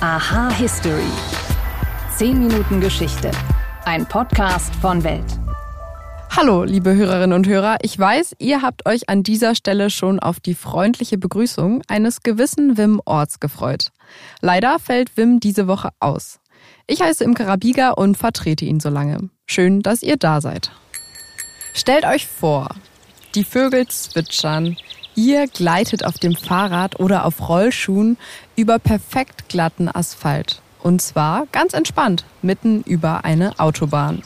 Aha History. 10 Minuten Geschichte. Ein Podcast von Welt. Hallo, liebe Hörerinnen und Hörer. Ich weiß, ihr habt euch an dieser Stelle schon auf die freundliche Begrüßung eines gewissen Wim Orts gefreut. Leider fällt Wim diese Woche aus. Ich heiße Imke Rabiga und vertrete ihn so lange. Schön, dass ihr da seid. Stellt euch vor, die Vögel zwitschern, Ihr gleitet auf dem Fahrrad oder auf Rollschuhen über perfekt glatten Asphalt. Und zwar ganz entspannt, mitten über eine Autobahn.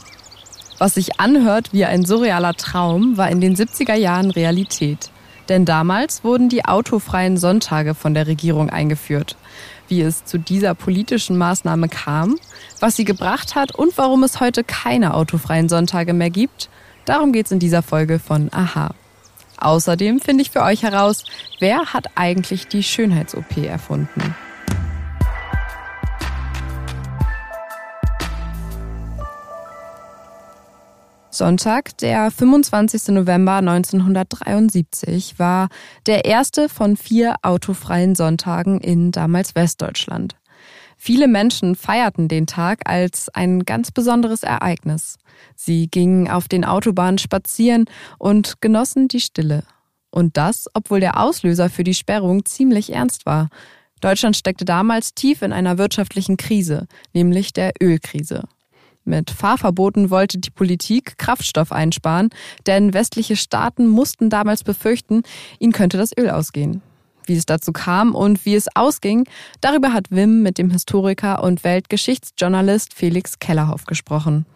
Was sich anhört wie ein surrealer Traum, war in den 70er Jahren Realität. Denn damals wurden die autofreien Sonntage von der Regierung eingeführt. Wie es zu dieser politischen Maßnahme kam, was sie gebracht hat und warum es heute keine autofreien Sonntage mehr gibt, darum geht es in dieser Folge von Aha. Außerdem finde ich für euch heraus, wer hat eigentlich die Schönheits-OP erfunden. Sonntag, der 25. November 1973, war der erste von vier autofreien Sonntagen in damals Westdeutschland. Viele Menschen feierten den Tag als ein ganz besonderes Ereignis. Sie gingen auf den Autobahnen spazieren und genossen die Stille. Und das, obwohl der Auslöser für die Sperrung ziemlich ernst war. Deutschland steckte damals tief in einer wirtschaftlichen Krise, nämlich der Ölkrise. Mit Fahrverboten wollte die Politik Kraftstoff einsparen, denn westliche Staaten mussten damals befürchten, ihnen könnte das Öl ausgehen. Wie es dazu kam und wie es ausging, darüber hat Wim mit dem Historiker und Weltgeschichtsjournalist Felix Kellerhoff gesprochen.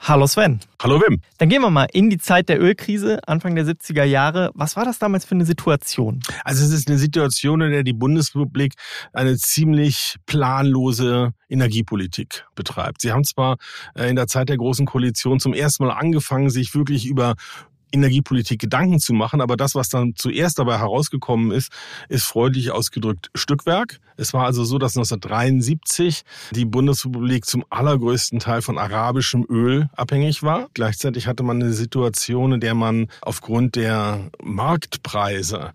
Hallo Sven. Hallo Wim. Dann gehen wir mal in die Zeit der Ölkrise, Anfang der 70er Jahre. Was war das damals für eine Situation? Also es ist eine Situation, in der die Bundesrepublik eine ziemlich planlose Energiepolitik betreibt. Sie haben zwar äh, in der Zeit der Großen Koalition zum ersten Mal angefangen, sich wirklich über Energiepolitik Gedanken zu machen. Aber das, was dann zuerst dabei herausgekommen ist, ist freundlich ausgedrückt Stückwerk. Es war also so, dass 1973 die Bundesrepublik zum allergrößten Teil von arabischem Öl abhängig war. Gleichzeitig hatte man eine Situation, in der man aufgrund der Marktpreise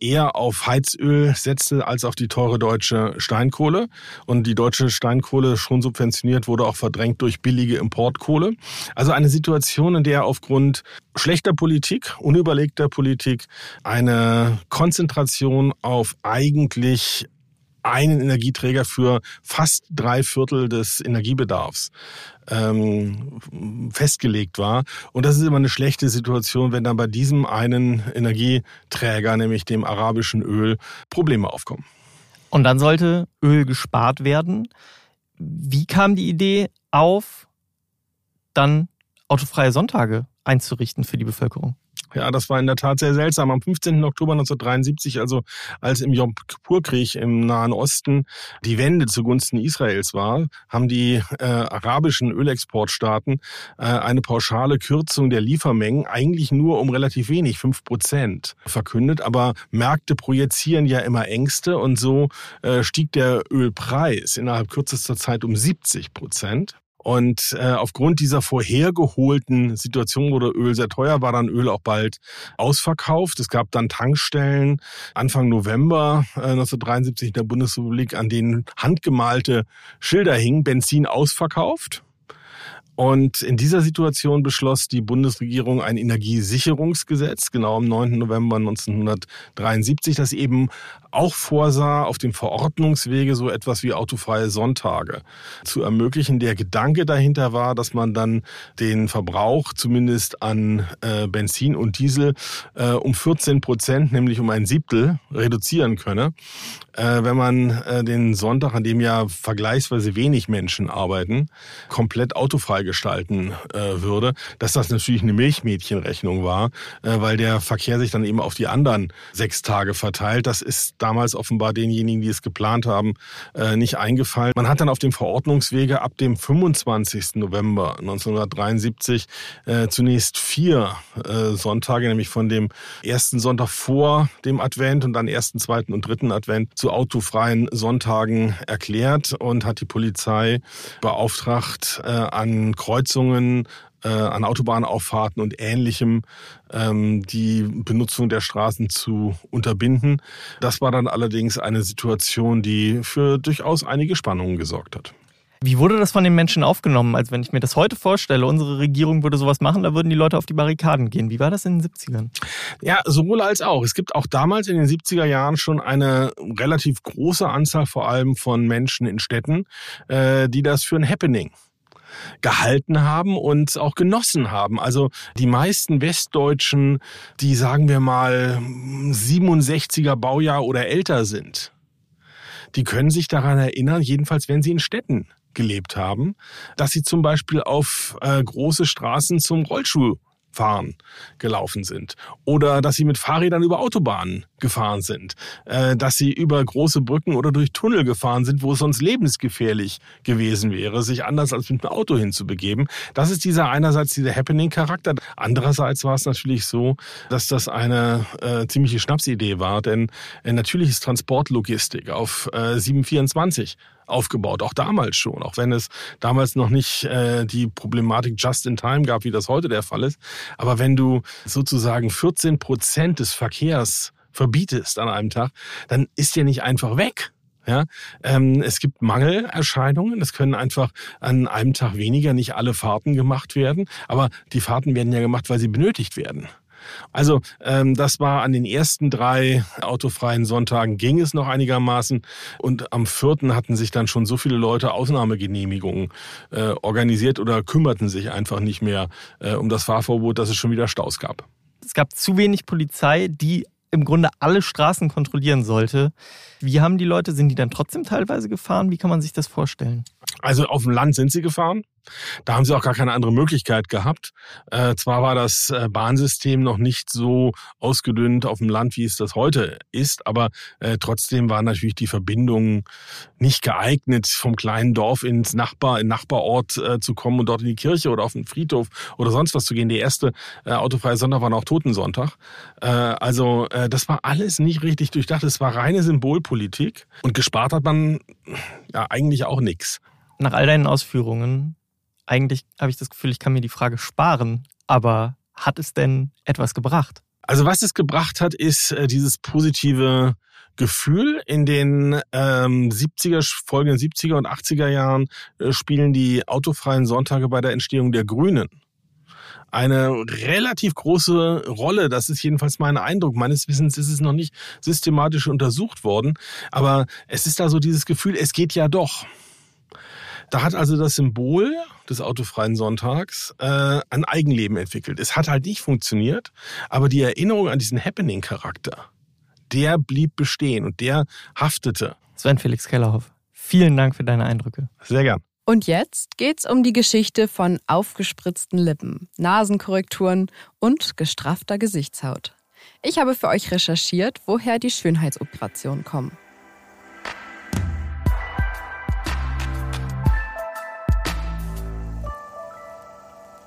eher auf Heizöl setzte als auf die teure deutsche Steinkohle. Und die deutsche Steinkohle schon subventioniert wurde auch verdrängt durch billige Importkohle. Also eine Situation, in der aufgrund schlechter Politik, unüberlegter Politik eine Konzentration auf eigentlich einen Energieträger für fast drei Viertel des Energiebedarfs ähm, festgelegt war. Und das ist immer eine schlechte Situation, wenn dann bei diesem einen Energieträger, nämlich dem arabischen Öl, Probleme aufkommen. Und dann sollte Öl gespart werden. Wie kam die Idee auf, dann autofreie Sonntage einzurichten für die Bevölkerung? Ja, das war in der Tat sehr seltsam. Am 15. Oktober 1973, also als im Yom Kippur-Krieg im Nahen Osten die Wende zugunsten Israels war, haben die äh, arabischen Ölexportstaaten äh, eine pauschale Kürzung der Liefermengen eigentlich nur um relativ wenig, fünf Prozent, verkündet. Aber Märkte projizieren ja immer Ängste und so äh, stieg der Ölpreis innerhalb kürzester Zeit um 70 Prozent. Und äh, aufgrund dieser vorhergeholten Situation, der Öl sehr teuer war, dann Öl auch bald ausverkauft. Es gab dann Tankstellen Anfang November äh, 1973 in der Bundesrepublik, an denen handgemalte Schilder hingen, Benzin ausverkauft. Und in dieser Situation beschloss die Bundesregierung ein Energiesicherungsgesetz, genau am 9. November 1973, das eben auch vorsah, auf dem Verordnungswege so etwas wie autofreie Sonntage zu ermöglichen. Der Gedanke dahinter war, dass man dann den Verbrauch zumindest an äh, Benzin und Diesel äh, um 14 Prozent, nämlich um ein Siebtel, reduzieren könne, äh, wenn man äh, den Sonntag, an dem ja vergleichsweise wenig Menschen arbeiten, komplett autofrei gestalten äh, würde, dass das natürlich eine Milchmädchenrechnung war, äh, weil der Verkehr sich dann eben auf die anderen sechs Tage verteilt. Das ist damals offenbar denjenigen, die es geplant haben, äh, nicht eingefallen. Man hat dann auf dem Verordnungswege ab dem 25. November 1973 äh, zunächst vier äh, Sonntage, nämlich von dem ersten Sonntag vor dem Advent und dann ersten, zweiten und dritten Advent zu autofreien Sonntagen erklärt und hat die Polizei beauftragt, äh, an Kreuzungen äh, an Autobahnauffahrten und Ähnlichem ähm, die Benutzung der Straßen zu unterbinden. Das war dann allerdings eine Situation, die für durchaus einige Spannungen gesorgt hat. Wie wurde das von den Menschen aufgenommen? Also wenn ich mir das heute vorstelle, unsere Regierung würde sowas machen, da würden die Leute auf die Barrikaden gehen. Wie war das in den 70ern? Ja, sowohl als auch. Es gibt auch damals in den 70er Jahren schon eine relativ große Anzahl vor allem von Menschen in Städten, äh, die das für ein Happening gehalten haben und auch genossen haben. Also die meisten Westdeutschen, die sagen wir mal 67er Baujahr oder älter sind, die können sich daran erinnern, jedenfalls wenn sie in Städten gelebt haben, dass sie zum Beispiel auf äh, große Straßen zum Rollschuh fahren gelaufen sind oder dass sie mit Fahrrädern über Autobahnen gefahren sind, äh, dass sie über große Brücken oder durch Tunnel gefahren sind, wo es sonst lebensgefährlich gewesen wäre, sich anders als mit einem Auto hinzubegeben. Das ist dieser einerseits dieser Happening-Charakter. Andererseits war es natürlich so, dass das eine äh, ziemliche Schnapsidee war, denn äh, natürlich ist Transportlogistik auf äh, 724 aufgebaut, auch damals schon, auch wenn es damals noch nicht äh, die Problematik Just in Time gab, wie das heute der Fall ist. Aber wenn du sozusagen 14 Prozent des Verkehrs verbietest an einem Tag, dann ist der nicht einfach weg. Ja, ähm, es gibt Mangelerscheinungen. Es können einfach an einem Tag weniger nicht alle Fahrten gemacht werden. Aber die Fahrten werden ja gemacht, weil sie benötigt werden. Also ähm, das war an den ersten drei autofreien Sonntagen ging es noch einigermaßen und am vierten hatten sich dann schon so viele Leute Ausnahmegenehmigungen äh, organisiert oder kümmerten sich einfach nicht mehr äh, um das Fahrverbot, dass es schon wieder Staus gab. Es gab zu wenig Polizei, die im Grunde alle Straßen kontrollieren sollte. Wie haben die Leute, sind die dann trotzdem teilweise gefahren? Wie kann man sich das vorstellen? Also auf dem Land sind sie gefahren. Da haben sie auch gar keine andere Möglichkeit gehabt. Äh, zwar war das äh, Bahnsystem noch nicht so ausgedünnt auf dem Land, wie es das heute ist, aber äh, trotzdem waren natürlich die Verbindungen nicht geeignet, vom kleinen Dorf ins Nachbar, in Nachbarort äh, zu kommen und dort in die Kirche oder auf den Friedhof oder sonst was zu gehen. Der erste äh, autofreie Sonntag war noch Totensonntag. Äh, also das war alles nicht richtig durchdacht. Es war reine Symbolpolitik und gespart hat man ja eigentlich auch nichts nach all deinen Ausführungen, eigentlich habe ich das Gefühl, ich kann mir die Frage sparen, aber hat es denn etwas gebracht? Also was es gebracht hat, ist äh, dieses positive Gefühl. In den ähm, 70er, folgenden 70er und 80er Jahren äh, spielen die autofreien Sonntage bei der Entstehung der Grünen eine relativ große Rolle. Das ist jedenfalls mein Eindruck. Meines Wissens ist es noch nicht systematisch untersucht worden. Aber es ist da so dieses Gefühl, es geht ja doch. Da hat also das Symbol des autofreien Sonntags äh, ein Eigenleben entwickelt. Es hat halt nicht funktioniert, aber die Erinnerung an diesen Happening-Charakter, der blieb bestehen und der haftete. Sven Felix Kellerhoff, vielen Dank für deine Eindrücke. Sehr gern. Und jetzt geht's um die Geschichte von aufgespritzten Lippen, Nasenkorrekturen und gestraffter Gesichtshaut. Ich habe für euch recherchiert, woher die Schönheitsoperationen kommen.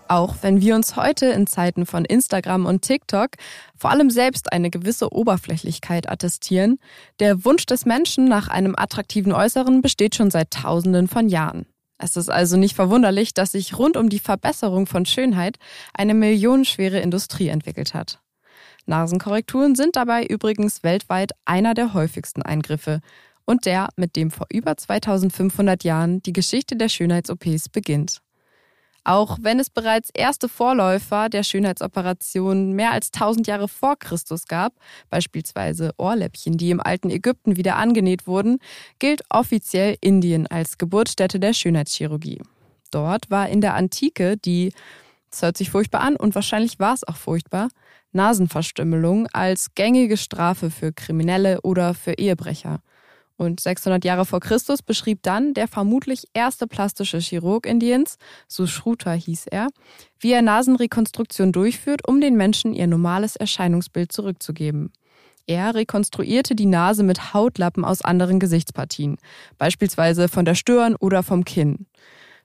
Auch wenn wir uns heute in Zeiten von Instagram und TikTok vor allem selbst eine gewisse Oberflächlichkeit attestieren, der Wunsch des Menschen nach einem attraktiven Äußeren besteht schon seit Tausenden von Jahren. Es ist also nicht verwunderlich, dass sich rund um die Verbesserung von Schönheit eine millionenschwere Industrie entwickelt hat. Nasenkorrekturen sind dabei übrigens weltweit einer der häufigsten Eingriffe und der, mit dem vor über 2500 Jahren die Geschichte der Schönheits-OPs beginnt. Auch wenn es bereits erste Vorläufer der Schönheitsoperation mehr als 1000 Jahre vor Christus gab, beispielsweise Ohrläppchen, die im alten Ägypten wieder angenäht wurden, gilt offiziell Indien als Geburtsstätte der Schönheitschirurgie. Dort war in der Antike die, das hört sich furchtbar an und wahrscheinlich war es auch furchtbar, Nasenverstümmelung als gängige Strafe für Kriminelle oder für Ehebrecher. Und 600 Jahre vor Christus beschrieb dann der vermutlich erste plastische Chirurg Indiens, Sushruta hieß er, wie er Nasenrekonstruktion durchführt, um den Menschen ihr normales Erscheinungsbild zurückzugeben. Er rekonstruierte die Nase mit Hautlappen aus anderen Gesichtspartien, beispielsweise von der Stirn oder vom Kinn.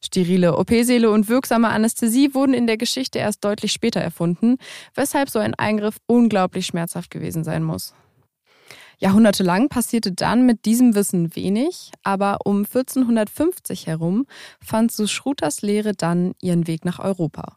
Sterile OP-Säle und wirksame Anästhesie wurden in der Geschichte erst deutlich später erfunden, weshalb so ein Eingriff unglaublich schmerzhaft gewesen sein muss. Jahrhundertelang passierte dann mit diesem Wissen wenig, aber um 1450 herum fand Suschruters Lehre dann ihren Weg nach Europa.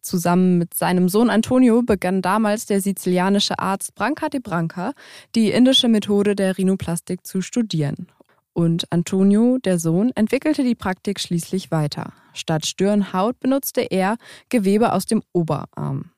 Zusammen mit seinem Sohn Antonio begann damals der sizilianische Arzt Branca de Branca die indische Methode der Rhinoplastik zu studieren. Und Antonio, der Sohn, entwickelte die Praktik schließlich weiter. Statt Stirnhaut benutzte er Gewebe aus dem Oberarm.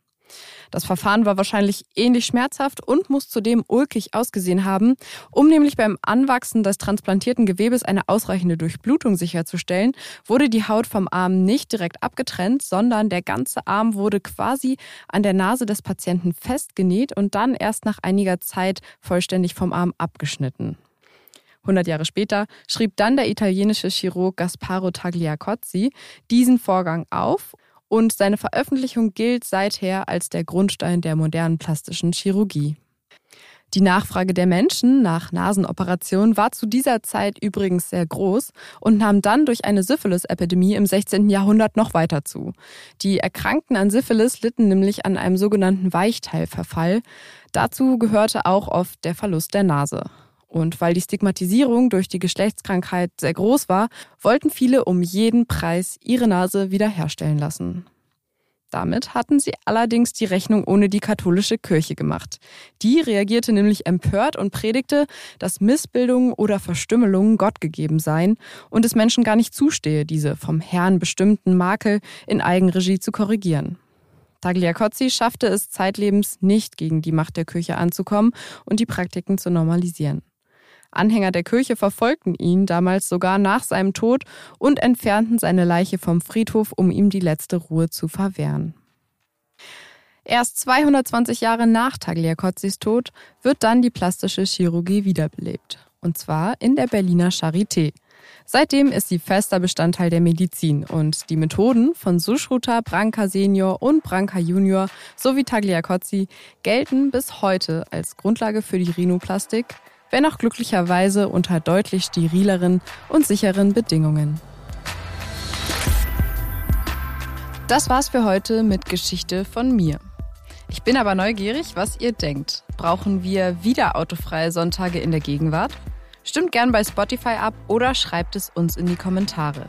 Das Verfahren war wahrscheinlich ähnlich schmerzhaft und muss zudem ulkig ausgesehen haben. Um nämlich beim Anwachsen des transplantierten Gewebes eine ausreichende Durchblutung sicherzustellen, wurde die Haut vom Arm nicht direkt abgetrennt, sondern der ganze Arm wurde quasi an der Nase des Patienten festgenäht und dann erst nach einiger Zeit vollständig vom Arm abgeschnitten. 100 Jahre später schrieb dann der italienische Chirurg Gasparo Tagliacozzi diesen Vorgang auf und seine Veröffentlichung gilt seither als der Grundstein der modernen plastischen Chirurgie. Die Nachfrage der Menschen nach Nasenoperationen war zu dieser Zeit übrigens sehr groß und nahm dann durch eine Syphilis-Epidemie im 16. Jahrhundert noch weiter zu. Die Erkrankten an Syphilis litten nämlich an einem sogenannten Weichteilverfall. Dazu gehörte auch oft der Verlust der Nase. Und weil die Stigmatisierung durch die Geschlechtskrankheit sehr groß war, wollten viele um jeden Preis ihre Nase wiederherstellen lassen. Damit hatten sie allerdings die Rechnung ohne die katholische Kirche gemacht. Die reagierte nämlich empört und predigte, dass Missbildungen oder Verstümmelungen Gott gegeben seien und es Menschen gar nicht zustehe, diese vom Herrn bestimmten Makel in Eigenregie zu korrigieren. Tagliacozzi schaffte es zeitlebens nicht gegen die Macht der Kirche anzukommen und die Praktiken zu normalisieren. Anhänger der Kirche verfolgten ihn damals sogar nach seinem Tod und entfernten seine Leiche vom Friedhof, um ihm die letzte Ruhe zu verwehren. Erst 220 Jahre nach Tagliacozzis Tod wird dann die plastische Chirurgie wiederbelebt. Und zwar in der Berliner Charité. Seitdem ist sie fester Bestandteil der Medizin und die Methoden von Sushruta, Branca Senior und Branca Junior sowie Tagliacozzi gelten bis heute als Grundlage für die Rhinoplastik, wenn auch glücklicherweise unter deutlich sterileren und sicheren Bedingungen. Das war's für heute mit Geschichte von mir. Ich bin aber neugierig, was ihr denkt. Brauchen wir wieder autofreie Sonntage in der Gegenwart? Stimmt gern bei Spotify ab oder schreibt es uns in die Kommentare.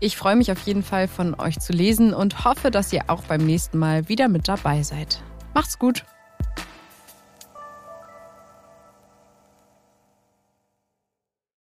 Ich freue mich auf jeden Fall von euch zu lesen und hoffe, dass ihr auch beim nächsten Mal wieder mit dabei seid. Macht's gut!